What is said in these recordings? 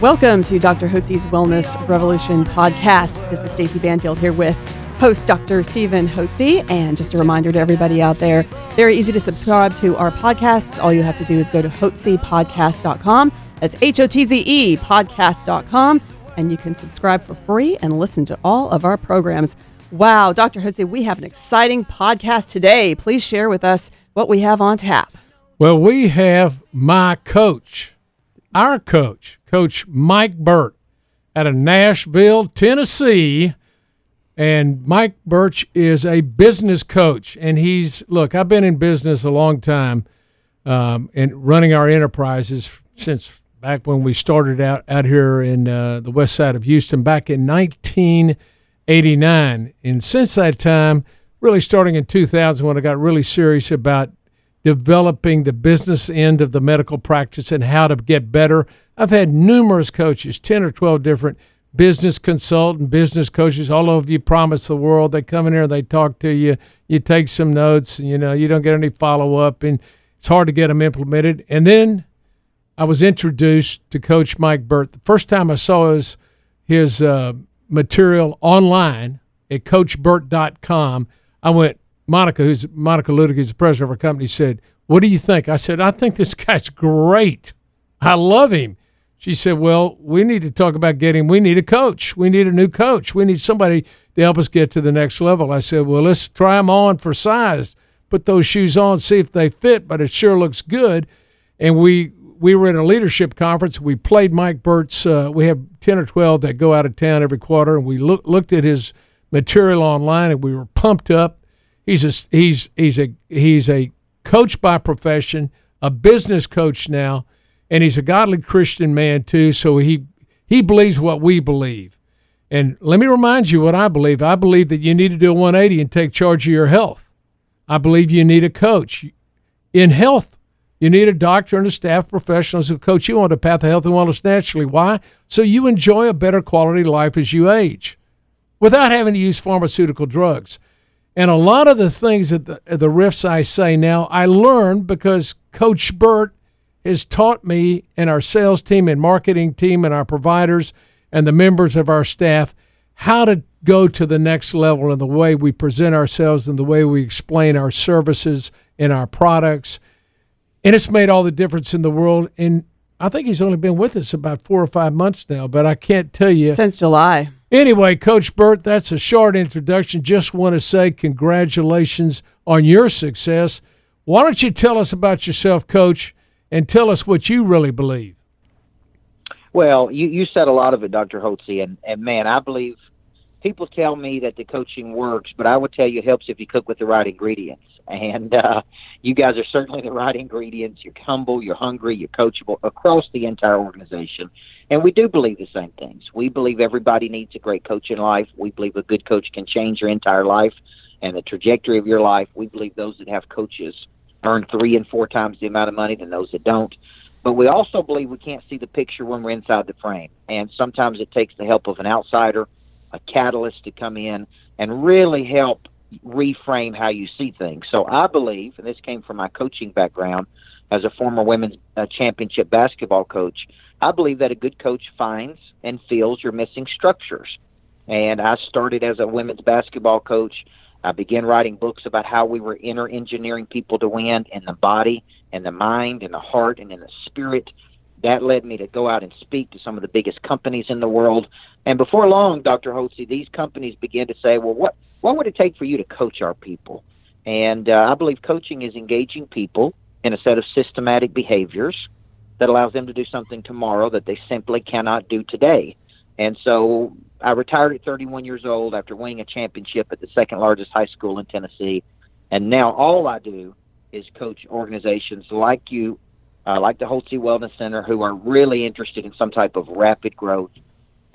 Welcome to Dr. Hotze's Wellness Revolution podcast. This is Stacey Banfield here with host Dr. Stephen Hotze. And just a reminder to everybody out there, very easy to subscribe to our podcasts. All you have to do is go to hotzepodcast.com. That's H O T Z E podcast.com. And you can subscribe for free and listen to all of our programs. Wow, Dr. Hotze, we have an exciting podcast today. Please share with us what we have on tap. Well, we have my coach, our coach, Coach Mike Burt out of Nashville, Tennessee. And Mike Burt is a business coach. And he's, look, I've been in business a long time um, and running our enterprises since back when we started out out here in uh, the west side of Houston back in 1989. And since that time, really starting in 2000 when I got really serious about developing the business end of the medical practice and how to get better. I've had numerous coaches, 10 or 12 different business consultant, business coaches, all of you promise the world. They come in here, they talk to you, you take some notes, and you know, you don't get any follow up, and it's hard to get them implemented. And then I was introduced to Coach Mike Burt. The first time I saw his, his uh, material online at coachburt.com, I went, Monica, who's Monica Ludick, who's the president of our company, said, What do you think? I said, I think this guy's great. I love him. She said, Well, we need to talk about getting, we need a coach. We need a new coach. We need somebody to help us get to the next level. I said, Well, let's try them on for size. Put those shoes on, see if they fit, but it sure looks good. And we, we were in a leadership conference. We played Mike Burt's. Uh, we have 10 or 12 that go out of town every quarter, and we look, looked at his material online and we were pumped up He's a he's he's a he's a coach by profession, a business coach now, and he's a godly Christian man too. So he he believes what we believe. And let me remind you what I believe. I believe that you need to do a 180 and take charge of your health. I believe you need a coach. In health, you need a doctor and a staff professionals who coach you on the path of health and wellness naturally. Why? So you enjoy a better quality life as you age without having to use pharmaceutical drugs. And a lot of the things that the, the riffs I say now, I learned because Coach Burt has taught me and our sales team and marketing team and our providers and the members of our staff how to go to the next level in the way we present ourselves and the way we explain our services and our products. And it's made all the difference in the world. And I think he's only been with us about four or five months now, but I can't tell you. Since July. Anyway, Coach Burt, that's a short introduction. Just want to say congratulations on your success. Why don't you tell us about yourself, Coach, and tell us what you really believe? Well, you, you said a lot of it, Dr. Hotze, and, and man, I believe people tell me that the coaching works, but I would tell you it helps if you cook with the right ingredients. And uh, you guys are certainly the right ingredients. You're humble, you're hungry, you're coachable across the entire organization. And we do believe the same things. We believe everybody needs a great coach in life. We believe a good coach can change your entire life and the trajectory of your life. We believe those that have coaches earn three and four times the amount of money than those that don't. But we also believe we can't see the picture when we're inside the frame. And sometimes it takes the help of an outsider, a catalyst to come in and really help reframe how you see things. So I believe, and this came from my coaching background as a former women's uh, championship basketball coach, I believe that a good coach finds and feels your missing structures. And I started as a women's basketball coach. I began writing books about how we were inner engineering people to win in the body and the mind and the heart and in the spirit. That led me to go out and speak to some of the biggest companies in the world. And before long, Dr. Hotze, these companies began to say, well, what, what would it take for you to coach our people? And uh, I believe coaching is engaging people in a set of systematic behaviors that allows them to do something tomorrow that they simply cannot do today. And so I retired at 31 years old after winning a championship at the second largest high school in Tennessee. And now all I do is coach organizations like you, uh, like the Hotze Wellness Center, who are really interested in some type of rapid growth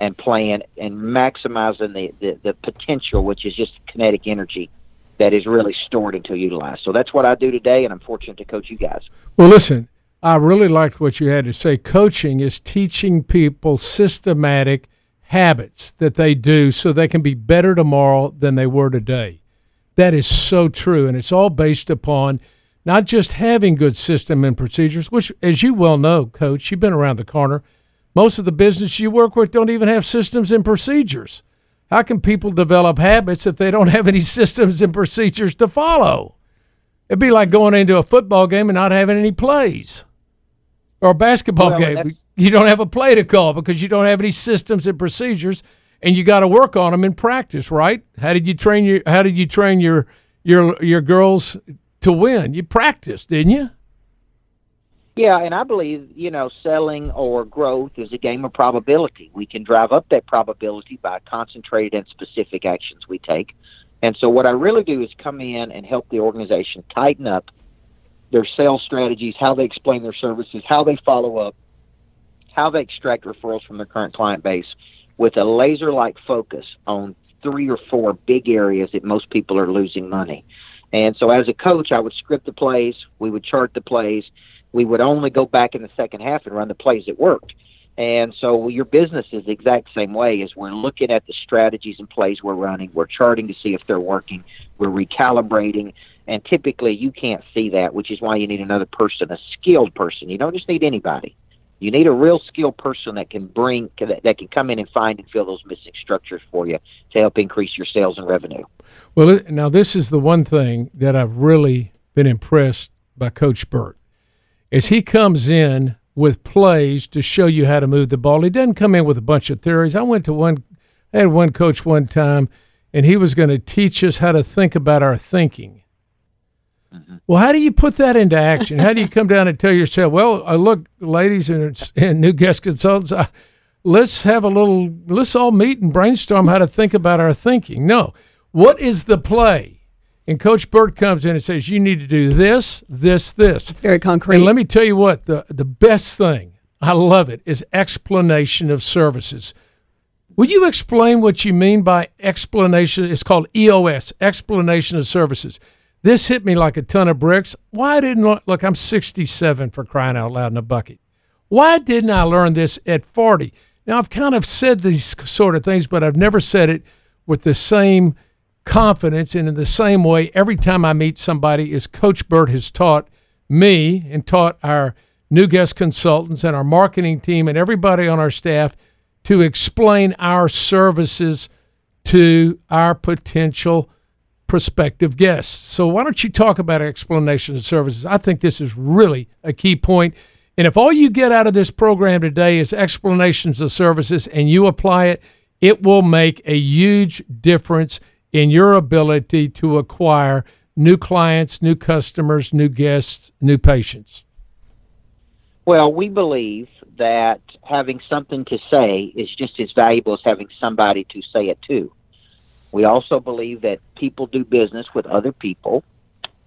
and playing and maximizing the, the, the potential, which is just kinetic energy that is really stored until utilized. So that's what I do today, and I'm fortunate to coach you guys. Well, listen, I really liked what you had to say. Coaching is teaching people systematic habits that they do so they can be better tomorrow than they were today. That is so true. And it's all based upon not just having good system and procedures, which, as you well know, coach, you've been around the corner. Most of the business you work with don't even have systems and procedures. How can people develop habits if they don't have any systems and procedures to follow? It'd be like going into a football game and not having any plays, or a basketball well, game. You don't have a play to call because you don't have any systems and procedures, and you got to work on them in practice, right? How did you train your How did you train your your your girls to win? You practiced, didn't you? Yeah, and I believe, you know, selling or growth is a game of probability. We can drive up that probability by concentrated and specific actions we take. And so what I really do is come in and help the organization tighten up their sales strategies, how they explain their services, how they follow up, how they extract referrals from their current client base with a laser like focus on three or four big areas that most people are losing money. And so as a coach, I would script the plays, we would chart the plays, we would only go back in the second half and run the plays that worked. And so your business is the exact same way as we're looking at the strategies and plays we're running. We're charting to see if they're working. We're recalibrating. And typically you can't see that, which is why you need another person, a skilled person. You don't just need anybody. You need a real skilled person that can bring that can come in and find and fill those missing structures for you to help increase your sales and revenue. Well, now this is the one thing that I've really been impressed by Coach Burt is he comes in with plays to show you how to move the ball. He doesn't come in with a bunch of theories. I went to one, I had one coach one time, and he was going to teach us how to think about our thinking. Mm-hmm. Well, how do you put that into action? How do you come down and tell yourself, well, uh, look, ladies and, and new guest consultants, uh, let's have a little, let's all meet and brainstorm how to think about our thinking. No. What is the play? And Coach Burt comes in and says, "You need to do this, this, this." It's very concrete. And let me tell you what the the best thing I love it is explanation of services. Will you explain what you mean by explanation? It's called EOS, explanation of services. This hit me like a ton of bricks. Why didn't look? I'm 67 for crying out loud in a bucket. Why didn't I learn this at 40? Now I've kind of said these sort of things, but I've never said it with the same confidence. And in the same way, every time I meet somebody, as Coach Burt has taught me and taught our new guest consultants and our marketing team and everybody on our staff to explain our services to our potential prospective guests. So why don't you talk about explanation of services? I think this is really a key point. And if all you get out of this program today is explanations of services and you apply it, it will make a huge difference in your ability to acquire new clients, new customers, new guests, new patients? Well, we believe that having something to say is just as valuable as having somebody to say it to. We also believe that people do business with other people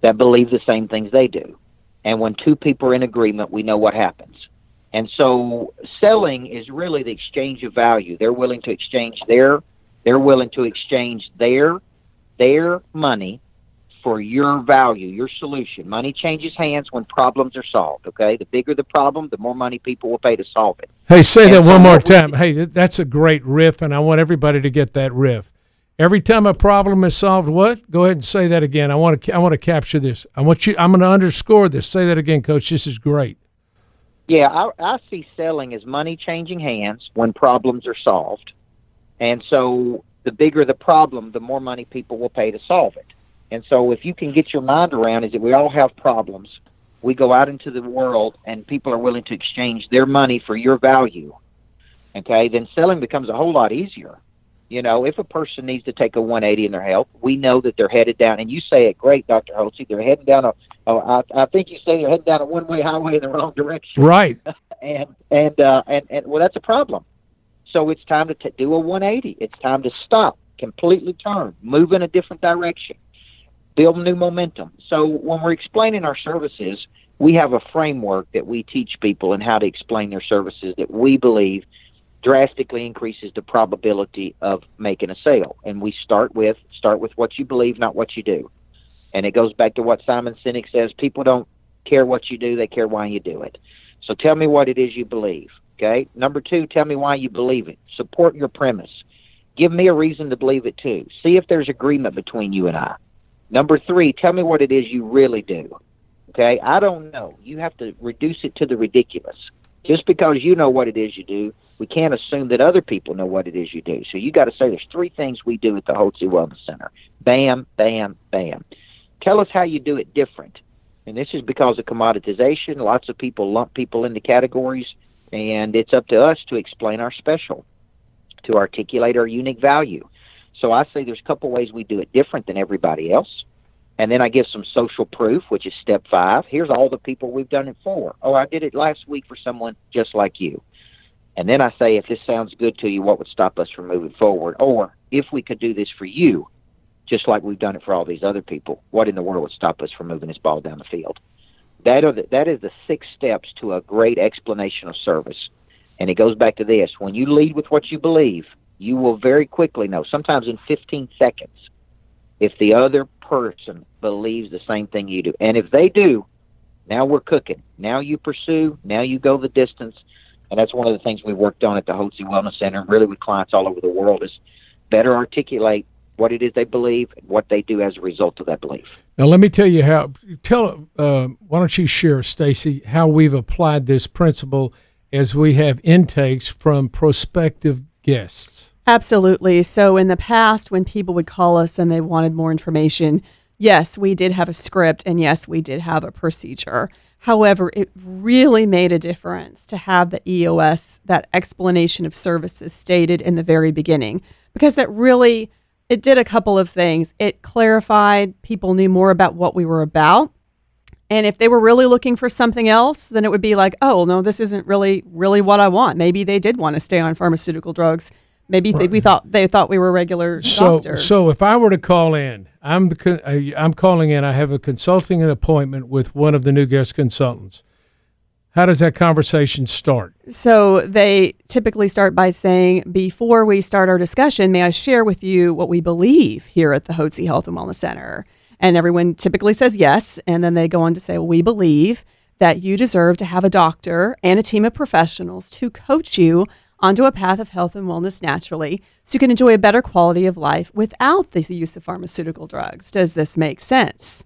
that believe the same things they do. And when two people are in agreement, we know what happens. And so selling is really the exchange of value. They're willing to exchange their they're willing to exchange their their money for your value, your solution. Money changes hands when problems are solved, okay? The bigger the problem, the more money people will pay to solve it. Hey, say and that one more time. Hey, that's a great riff, and I want everybody to get that riff. Every time a problem is solved, what? Go ahead and say that again. I want to I want to capture this. I want you I'm going to underscore this. Say that again, coach. This is great. Yeah, I, I see selling as money changing hands when problems are solved. And so the bigger the problem, the more money people will pay to solve it. And so if you can get your mind around is that we all have problems. We go out into the world and people are willing to exchange their money for your value. Okay, then selling becomes a whole lot easier. You know, if a person needs to take a 180 in their health, we know that they're headed down. And you say it great, Dr. Hotze. They're heading down a, a I, I think you say they're heading down a one-way highway in the wrong direction. Right. and and uh, and and well, that's a problem. So it's time to t- do a 180. It's time to stop, completely turn, move in a different direction, build new momentum. So when we're explaining our services, we have a framework that we teach people and how to explain their services that we believe drastically increases the probability of making a sale. And we start with start with what you believe, not what you do. And it goes back to what Simon Sinek says: people don't care what you do; they care why you do it. So tell me what it is you believe. Okay. Number two, tell me why you believe it. Support your premise. Give me a reason to believe it too. See if there's agreement between you and I. Number three, tell me what it is you really do. Okay, I don't know. You have to reduce it to the ridiculous. Just because you know what it is you do, we can't assume that other people know what it is you do. So you got to say there's three things we do at the Hotze Wellness Center. Bam, bam, bam. Tell us how you do it different. And this is because of commoditization. Lots of people lump people into categories, and it's up to us to explain our special, to articulate our unique value. So I say there's a couple ways we do it different than everybody else. And then I give some social proof, which is step five. Here's all the people we've done it for. Oh, I did it last week for someone just like you. And then I say, if this sounds good to you, what would stop us from moving forward? Or if we could do this for you, just like we've done it for all these other people, what in the world would stop us from moving this ball down the field? That, are the, that is the six steps to a great explanation of service. And it goes back to this when you lead with what you believe, you will very quickly know, sometimes in 15 seconds, if the other person believes the same thing you do. And if they do, now we're cooking. Now you pursue, now you go the distance. And that's one of the things we worked on at the Hotze Wellness Center, really with clients all over the world, is better articulate what it is they believe and what they do as a result of that belief. Now, let me tell you how. Tell uh, why don't you share, Stacy, how we've applied this principle as we have intakes from prospective guests. Absolutely. So, in the past, when people would call us and they wanted more information, yes, we did have a script and yes, we did have a procedure. However, it really made a difference to have the EOS, that explanation of services stated in the very beginning, because that really it did a couple of things. It clarified, people knew more about what we were about. And if they were really looking for something else, then it would be like, oh, no, this isn't really really what I want. Maybe they did want to stay on pharmaceutical drugs. Maybe right. they, we thought they thought we were regular so, doctor. So if I were to call in, I'm uh, I'm calling in. I have a consulting an appointment with one of the new guest consultants. How does that conversation start? So they typically start by saying, Before we start our discussion, may I share with you what we believe here at the Hotze Health and Wellness Center? And everyone typically says yes. And then they go on to say, well, We believe that you deserve to have a doctor and a team of professionals to coach you onto a path of health and wellness naturally so you can enjoy a better quality of life without the use of pharmaceutical drugs. Does this make sense?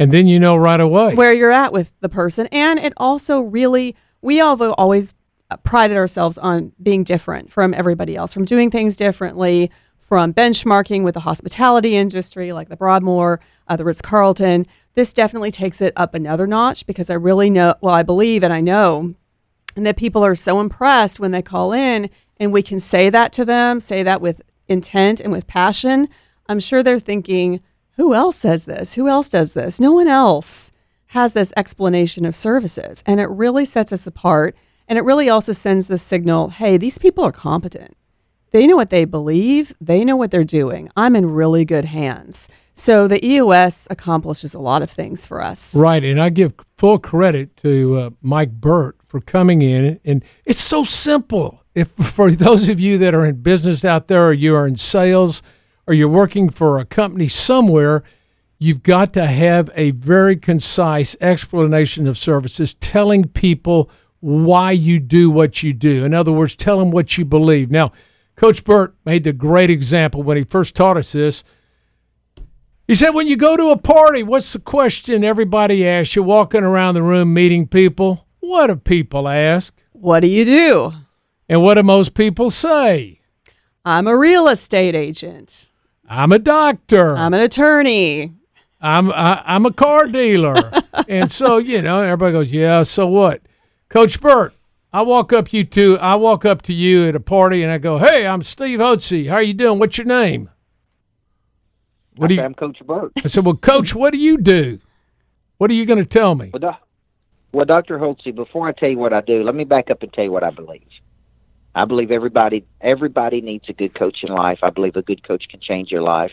And then you know right away where you're at with the person. And it also really, we all have always prided ourselves on being different from everybody else, from doing things differently, from benchmarking with the hospitality industry like the Broadmoor, uh, the Ritz Carlton. This definitely takes it up another notch because I really know, well, I believe and I know, and that people are so impressed when they call in and we can say that to them, say that with intent and with passion. I'm sure they're thinking, who else says this? Who else does this? No one else has this explanation of services. And it really sets us apart. And it really also sends the signal hey, these people are competent. They know what they believe, they know what they're doing. I'm in really good hands. So the EOS accomplishes a lot of things for us. Right. And I give full credit to uh, Mike Burt for coming in. And it's so simple. If for those of you that are in business out there or you are in sales, or you're working for a company somewhere, you've got to have a very concise explanation of services telling people why you do what you do. In other words, tell them what you believe. Now, Coach Burt made the great example when he first taught us this. He said, when you go to a party, what's the question everybody asks? You're walking around the room meeting people. What do people ask? What do you do? And what do most people say? I'm a real estate agent. I'm a doctor. I'm an attorney. I'm I, I'm a car dealer. and so, you know, everybody goes, "Yeah, so what?" Coach Burt, I walk up you two, I walk up to you at a party and I go, "Hey, I'm Steve Hotze. How are you doing? What's your name?" What do you, I'm Coach Burt. I said, "Well, Coach, what do you do? What are you going to tell me?" Well, well, Dr. Hotze, before I tell you what I do, let me back up and tell you what I believe. I believe everybody everybody needs a good coach in life. I believe a good coach can change your life.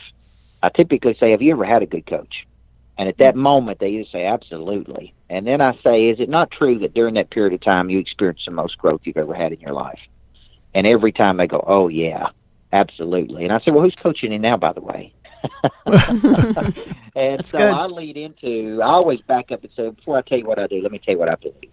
I typically say, "Have you ever had a good coach?" And at that mm-hmm. moment, they either say, "Absolutely," and then I say, "Is it not true that during that period of time you experienced the most growth you've ever had in your life?" And every time they go, "Oh yeah, absolutely." And I say, "Well, who's coaching you now, by the way?" and That's so good. I lead into. I always back up and say, "Before I tell you what I do, let me tell you what I believe."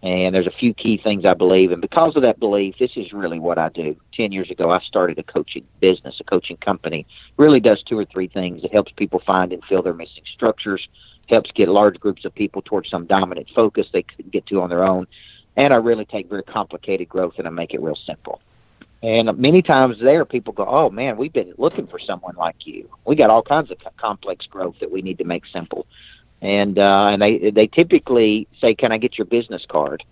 And there's a few key things I believe, and because of that belief, this is really what I do. Ten years ago, I started a coaching business, a coaching company. Really does two or three things. It helps people find and fill their missing structures, helps get large groups of people towards some dominant focus they couldn't get to on their own, and I really take very complicated growth and I make it real simple. And many times there, people go, "Oh man, we've been looking for someone like you. We got all kinds of complex growth that we need to make simple." And uh, and they they typically say, "Can I get your business card?"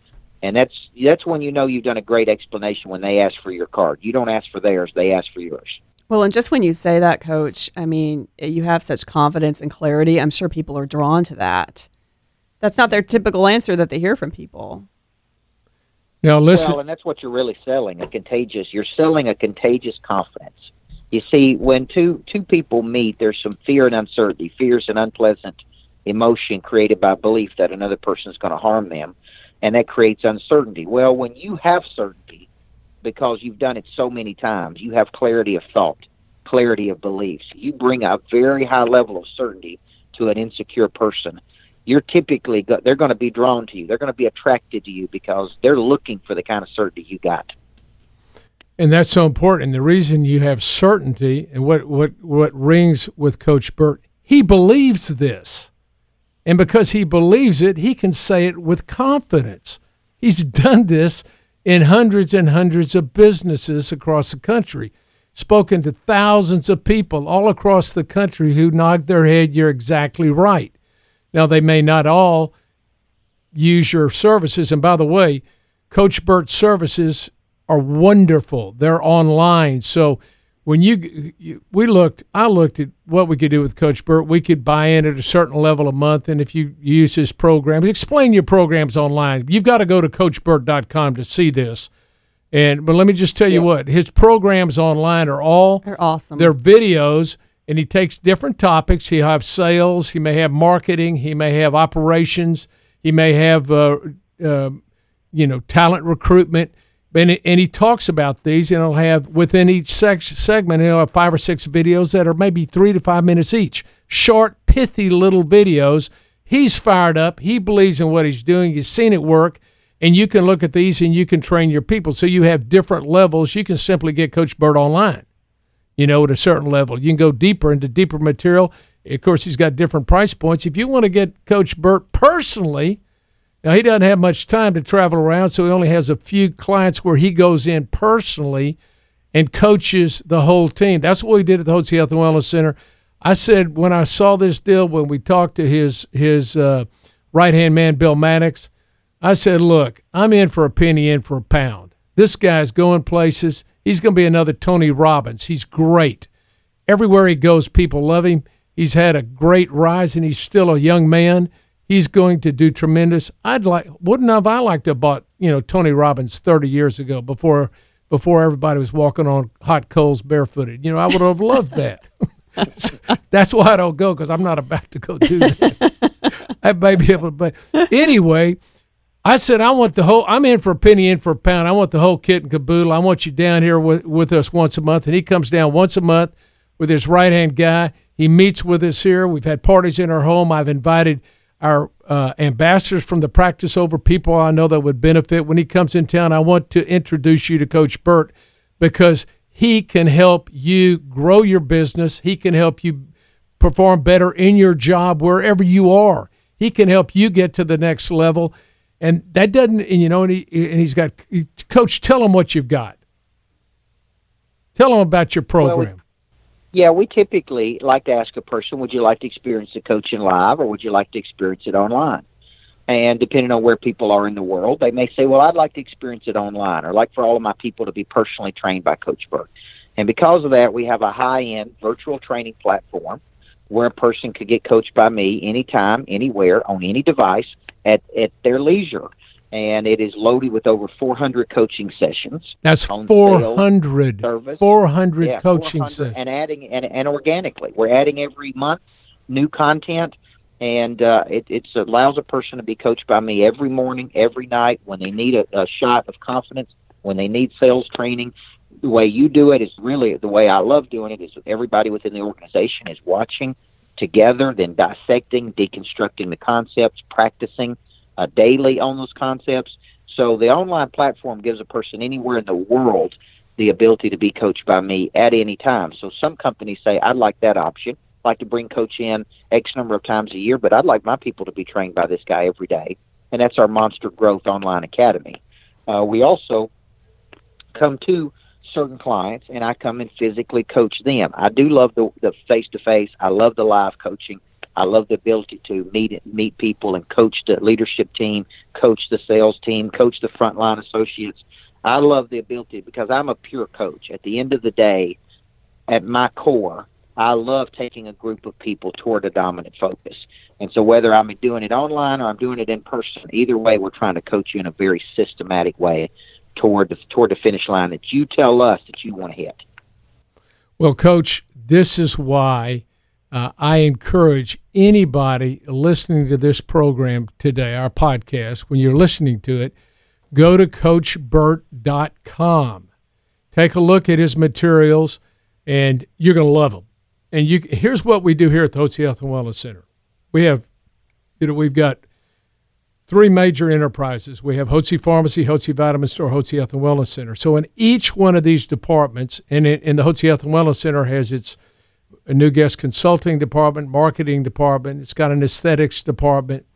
And that's that's when you know you've done a great explanation when they ask for your card. You don't ask for theirs; they ask for yours. Well, and just when you say that, coach, I mean, you have such confidence and clarity. I'm sure people are drawn to that. That's not their typical answer that they hear from people. Now listen, Well, and that's what you're really selling a contagious. You're selling a contagious confidence. You see, when two two people meet, there's some fear and uncertainty. Fear is an unpleasant emotion created by belief that another person is going to harm them, and that creates uncertainty. Well, when you have certainty, because you've done it so many times, you have clarity of thought, clarity of beliefs. You bring a very high level of certainty to an insecure person you're typically go- they're going to be drawn to you. They're going to be attracted to you because they're looking for the kind of certainty you got. and that's so important. The reason you have certainty and what what what rings with Coach Burt, he believes this, and because he believes it, he can say it with confidence. He's done this in hundreds and hundreds of businesses across the country, spoken to thousands of people all across the country who nod their head. You're exactly right. Now they may not all use your services, and by the way, Coach Burt's services are wonderful. They're online. So when you, you we looked, I looked at what we could do with Coach Burt. We could buy in at a certain level a month, and if you use his programs, explain your programs online. You've got to go to CoachBurt.com to see this. And but let me just tell you what his programs online are all They're awesome. they're videos, and he takes different topics. He have sales, he may have marketing, he may have operations, he may have uh, uh, you know talent recruitment. And, and he talks about these, and he'll have within each segment, he'll have five or six videos that are maybe three to five minutes each. Short, pithy little videos. He's fired up. He believes in what he's doing. He's seen it work. And you can look at these and you can train your people. So you have different levels. You can simply get Coach Burt online you know, at a certain level. You can go deeper into deeper material. Of course, he's got different price points. If you want to get Coach Burt personally, now he doesn't have much time to travel around, so he only has a few clients where he goes in personally and coaches the whole team. That's what we did at the Hotze Health and Wellness Center. I said when I saw this deal, when we talked to his his uh, right hand man, Bill Maddox, I said, look, I'm in for a penny, in for a pound. This guy's going places. He's going to be another Tony Robbins. He's great. Everywhere he goes, people love him. He's had a great rise, and he's still a young man. He's going to do tremendous. I'd like, wouldn't have I liked to have bought, you know, Tony Robbins 30 years ago before before everybody was walking on hot coals barefooted. You know, I would have loved that. That's why I don't go because I'm not about to go do that. I may be able to, but anyway, I said I want the whole. I'm in for a penny, in for a pound. I want the whole kit and caboodle. I want you down here with with us once a month, and he comes down once a month with his right hand guy. He meets with us here. We've had parties in our home. I've invited our uh, ambassadors from the practice over people I know that would benefit when he comes in town. I want to introduce you to Coach Burt because he can help you grow your business. He can help you perform better in your job wherever you are. He can help you get to the next level. And that doesn't, and you know, and, he, and he's got, Coach, tell him what you've got. Tell him about your program. Yeah, we typically like to ask a person, would you like to experience the coaching live or would you like to experience it online? And depending on where people are in the world, they may say, well, I'd like to experience it online or like for all of my people to be personally trained by Coach Burt. And because of that, we have a high end virtual training platform where a person could get coached by me anytime, anywhere, on any device at, at their leisure. And it is loaded with over 400 coaching sessions. That's on 400. service. 400 Yeah, coaching 400, sessions. and adding and, and organically we're adding every month new content and uh, it it's allows a person to be coached by me every morning every night when they need a, a shot of confidence When they need sales training, the way you do it is really the way I love doing it is everybody within the organization is watching together, then dissecting, deconstructing the concepts, practicing uh, daily on those concepts. So the online platform gives a person anywhere in the world the ability to be coached by me at any time. So some companies say, I'd like that option. I'd like to bring coach in X number of times a year, but I'd like my people to be trained by this guy every day. And that's our Monster Growth Online Academy. Uh, we also come to certain clients and I come and physically coach them. I do love the the face to face. I love the live coaching. I love the ability to meet meet people and coach the leadership team, coach the sales team, coach the frontline associates. I love the ability because I'm a pure coach. At the end of the day, at my core, I love taking a group of people toward a dominant focus. And so whether I'm doing it online or I'm doing it in person, either way, we're trying to coach you in a very systematic way toward the, toward the finish line that you tell us that you want to hit. Well, Coach, this is why uh, I encourage anybody listening to this program today, our podcast, when you're listening to it, go to CoachBurt.com. Take a look at his materials, and you're going to love them. And you, here's what we do here at the Hotze Health and Wellness Center. We have, you know, we've got three major enterprises. We have Hotze Pharmacy, Hotze Vitamin Store, Hotze Health and Wellness Center. So in each one of these departments, and in, the Hotze Health and Wellness Center has its new guest consulting department, marketing department. It's got an aesthetics department.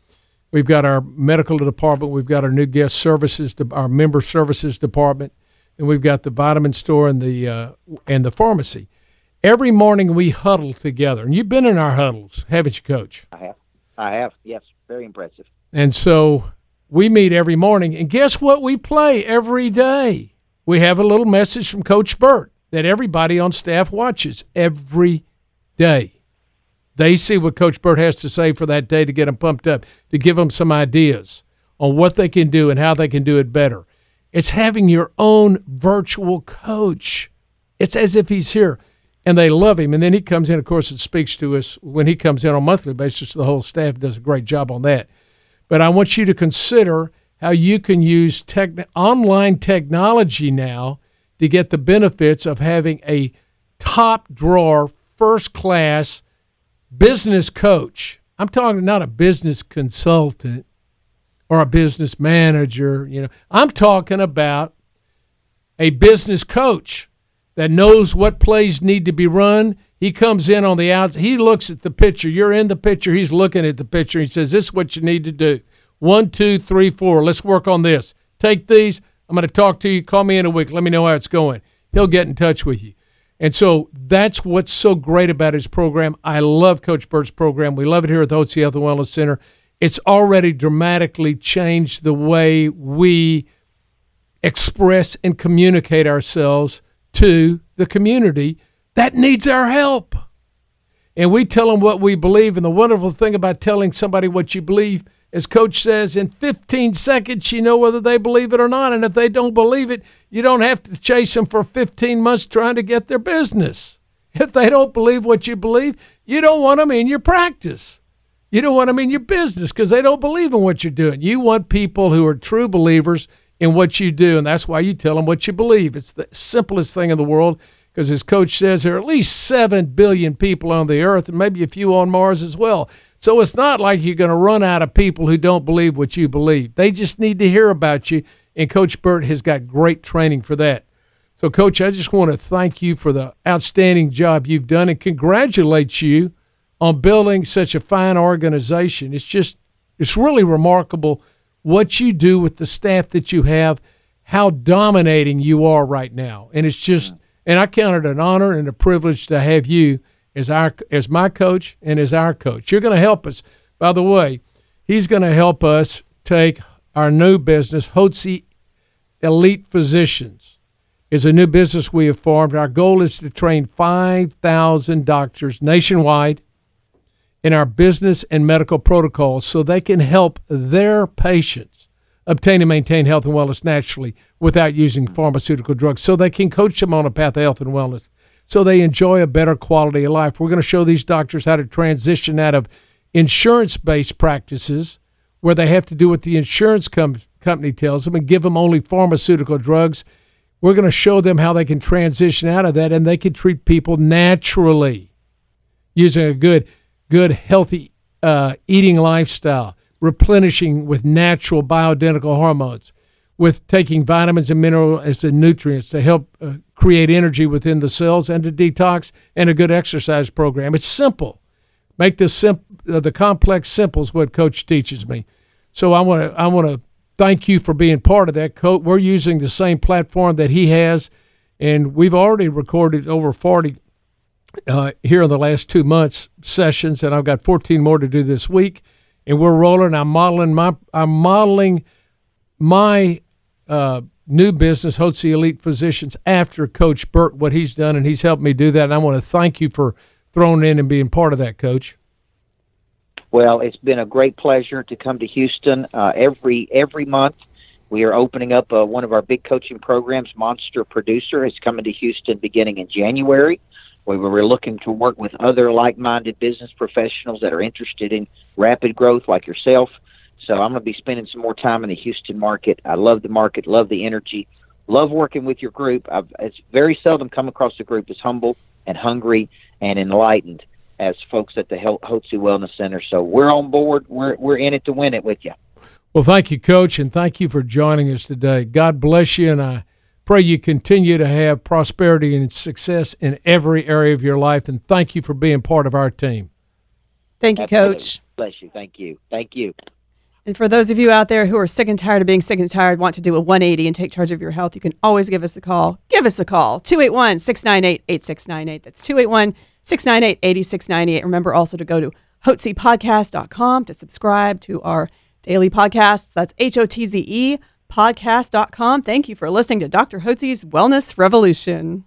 We've got our medical department. We've got our new guest services, our member services department, and we've got the vitamin store and the uh, and the pharmacy. Every morning we huddle together, and you've been in our huddles, haven't you, Coach? I have. I have. Yes, very impressive. And so we meet every morning, and guess what? We play every day. We have a little message from Coach Burt that everybody on staff watches every day. They see what Coach Burt has to say for that day to get them pumped up, to give them some ideas on what they can do and how they can do it better. It's having your own virtual coach. It's as if he's here and they love him. And then he comes in, of course, and speaks to us when he comes in on a monthly basis. The whole staff does a great job on that. But I want you to consider how you can use tech, online technology now to get the benefits of having a top drawer, first class business coach. I'm talking not a business consultant or a business manager, you know. I'm talking about a business coach that knows what plays need to be run. He comes in on the outside. He looks at the picture. You're in the picture. He's looking at the picture. He says, This is what you need to do. One, two, three, four. Let's work on this. Take these. I'm going to talk to you. Call me in a week. Let me know how it's going. He'll get in touch with you. And so that's what's so great about his program. I love Coach Burt's program. We love it here at the Hotze Health and Wellness Center. It's already dramatically changed the way we express and communicate ourselves to the community that needs our help. And we tell them what we believe. And the wonderful thing about telling somebody what you believe, as Coach says, in 15 seconds, you know whether they believe it or not. And if they don't believe it, you don't have to chase them for 15 months trying to get their business. If they don't believe what you believe, you don't want them in your practice. You don't want them in your business because they don't believe in what you're doing. You want people who are true believers in what you do, and that's why you tell them what you believe. It's the simplest thing in the world because, as Coach says, there are at least 7 billion people on the earth and maybe a few on Mars as well. So it's not like you're going to run out of people who don't believe what you believe. They just need to hear about you, and Coach Burt has got great training for that. So, Coach, I just want to thank you for the outstanding job you've done and congratulate you on building such a fine organization. It's just, it's really remarkable what you do with the staff that you have, how dominating you are right now. And it's just, and I count it an honor and a privilege to have you as our as my coach and as our coach. You're going to help us. By the way, he's going to help us take our new business, Hotze Elite Physicians. Is a new business we have formed. Our goal is to train 5,000 doctors nationwide in our business and medical protocols so they can help their patients obtain and maintain health and wellness naturally without using pharmaceutical drugs so they can coach them on a path to health and wellness so they enjoy a better quality of life. We're going to show these doctors how to transition out of insurance based practices where they have to do what the insurance com- company tells them and give them only pharmaceutical drugs We're going to show them how they can transition out of that and they can treat people naturally using a good, good, healthy uh, eating lifestyle, replenishing with natural bioidentical hormones, with taking vitamins and minerals and nutrients to help uh, create energy within the cells and to detox, and a good exercise program. It's simple. Make the simp- uh, the complex simple is what Coach teaches me. So I want to I want to thank you for being part of that. Coach, we're using the same platform that he has, and we've already recorded over forty uh, here in the last two months sessions, and I've got 14 more to do this week. And we're rolling. I'm modeling my I'm modeling my uh, new business, Hotze Elite Physicians, after Coach Burt, what he's done, and he's helped me do that. And I want to thank you for throwing in and being part of that, Coach. Well, it's been a great pleasure to come to Houston uh, every every month. We are opening up uh, one of our big coaching programs. Monster Producer is coming to Houston beginning in January. We were looking to work with other like-minded business professionals that are interested in rapid growth, like yourself. So I'm going to be spending some more time in the Houston market. I love the market, love the energy, love working with your group. I've, it's very seldom come across a group as humble and hungry and enlightened as folks at the Hotze Wellness Center. So we're on board. We're we're in it to win it with you. Well, thank you, Coach, and thank you for joining us today. God bless you, and I pray you continue to have prosperity and success in every area of your life. And thank you for being part of our team. Thank you, Absolutely. Coach. Bless you. Thank you. Thank you. And for those of you out there who are sick and tired of being sick and tired, want to do a 180 and take charge of your health, you can always give us a call. Give us a call 281 698 8698. That's 281 698 8698. Remember also to go to hotzepodcast.com to subscribe to our daily podcasts. That's H O T Z E podcast.com. Thank you for listening to Dr. Hotze's Wellness Revolution.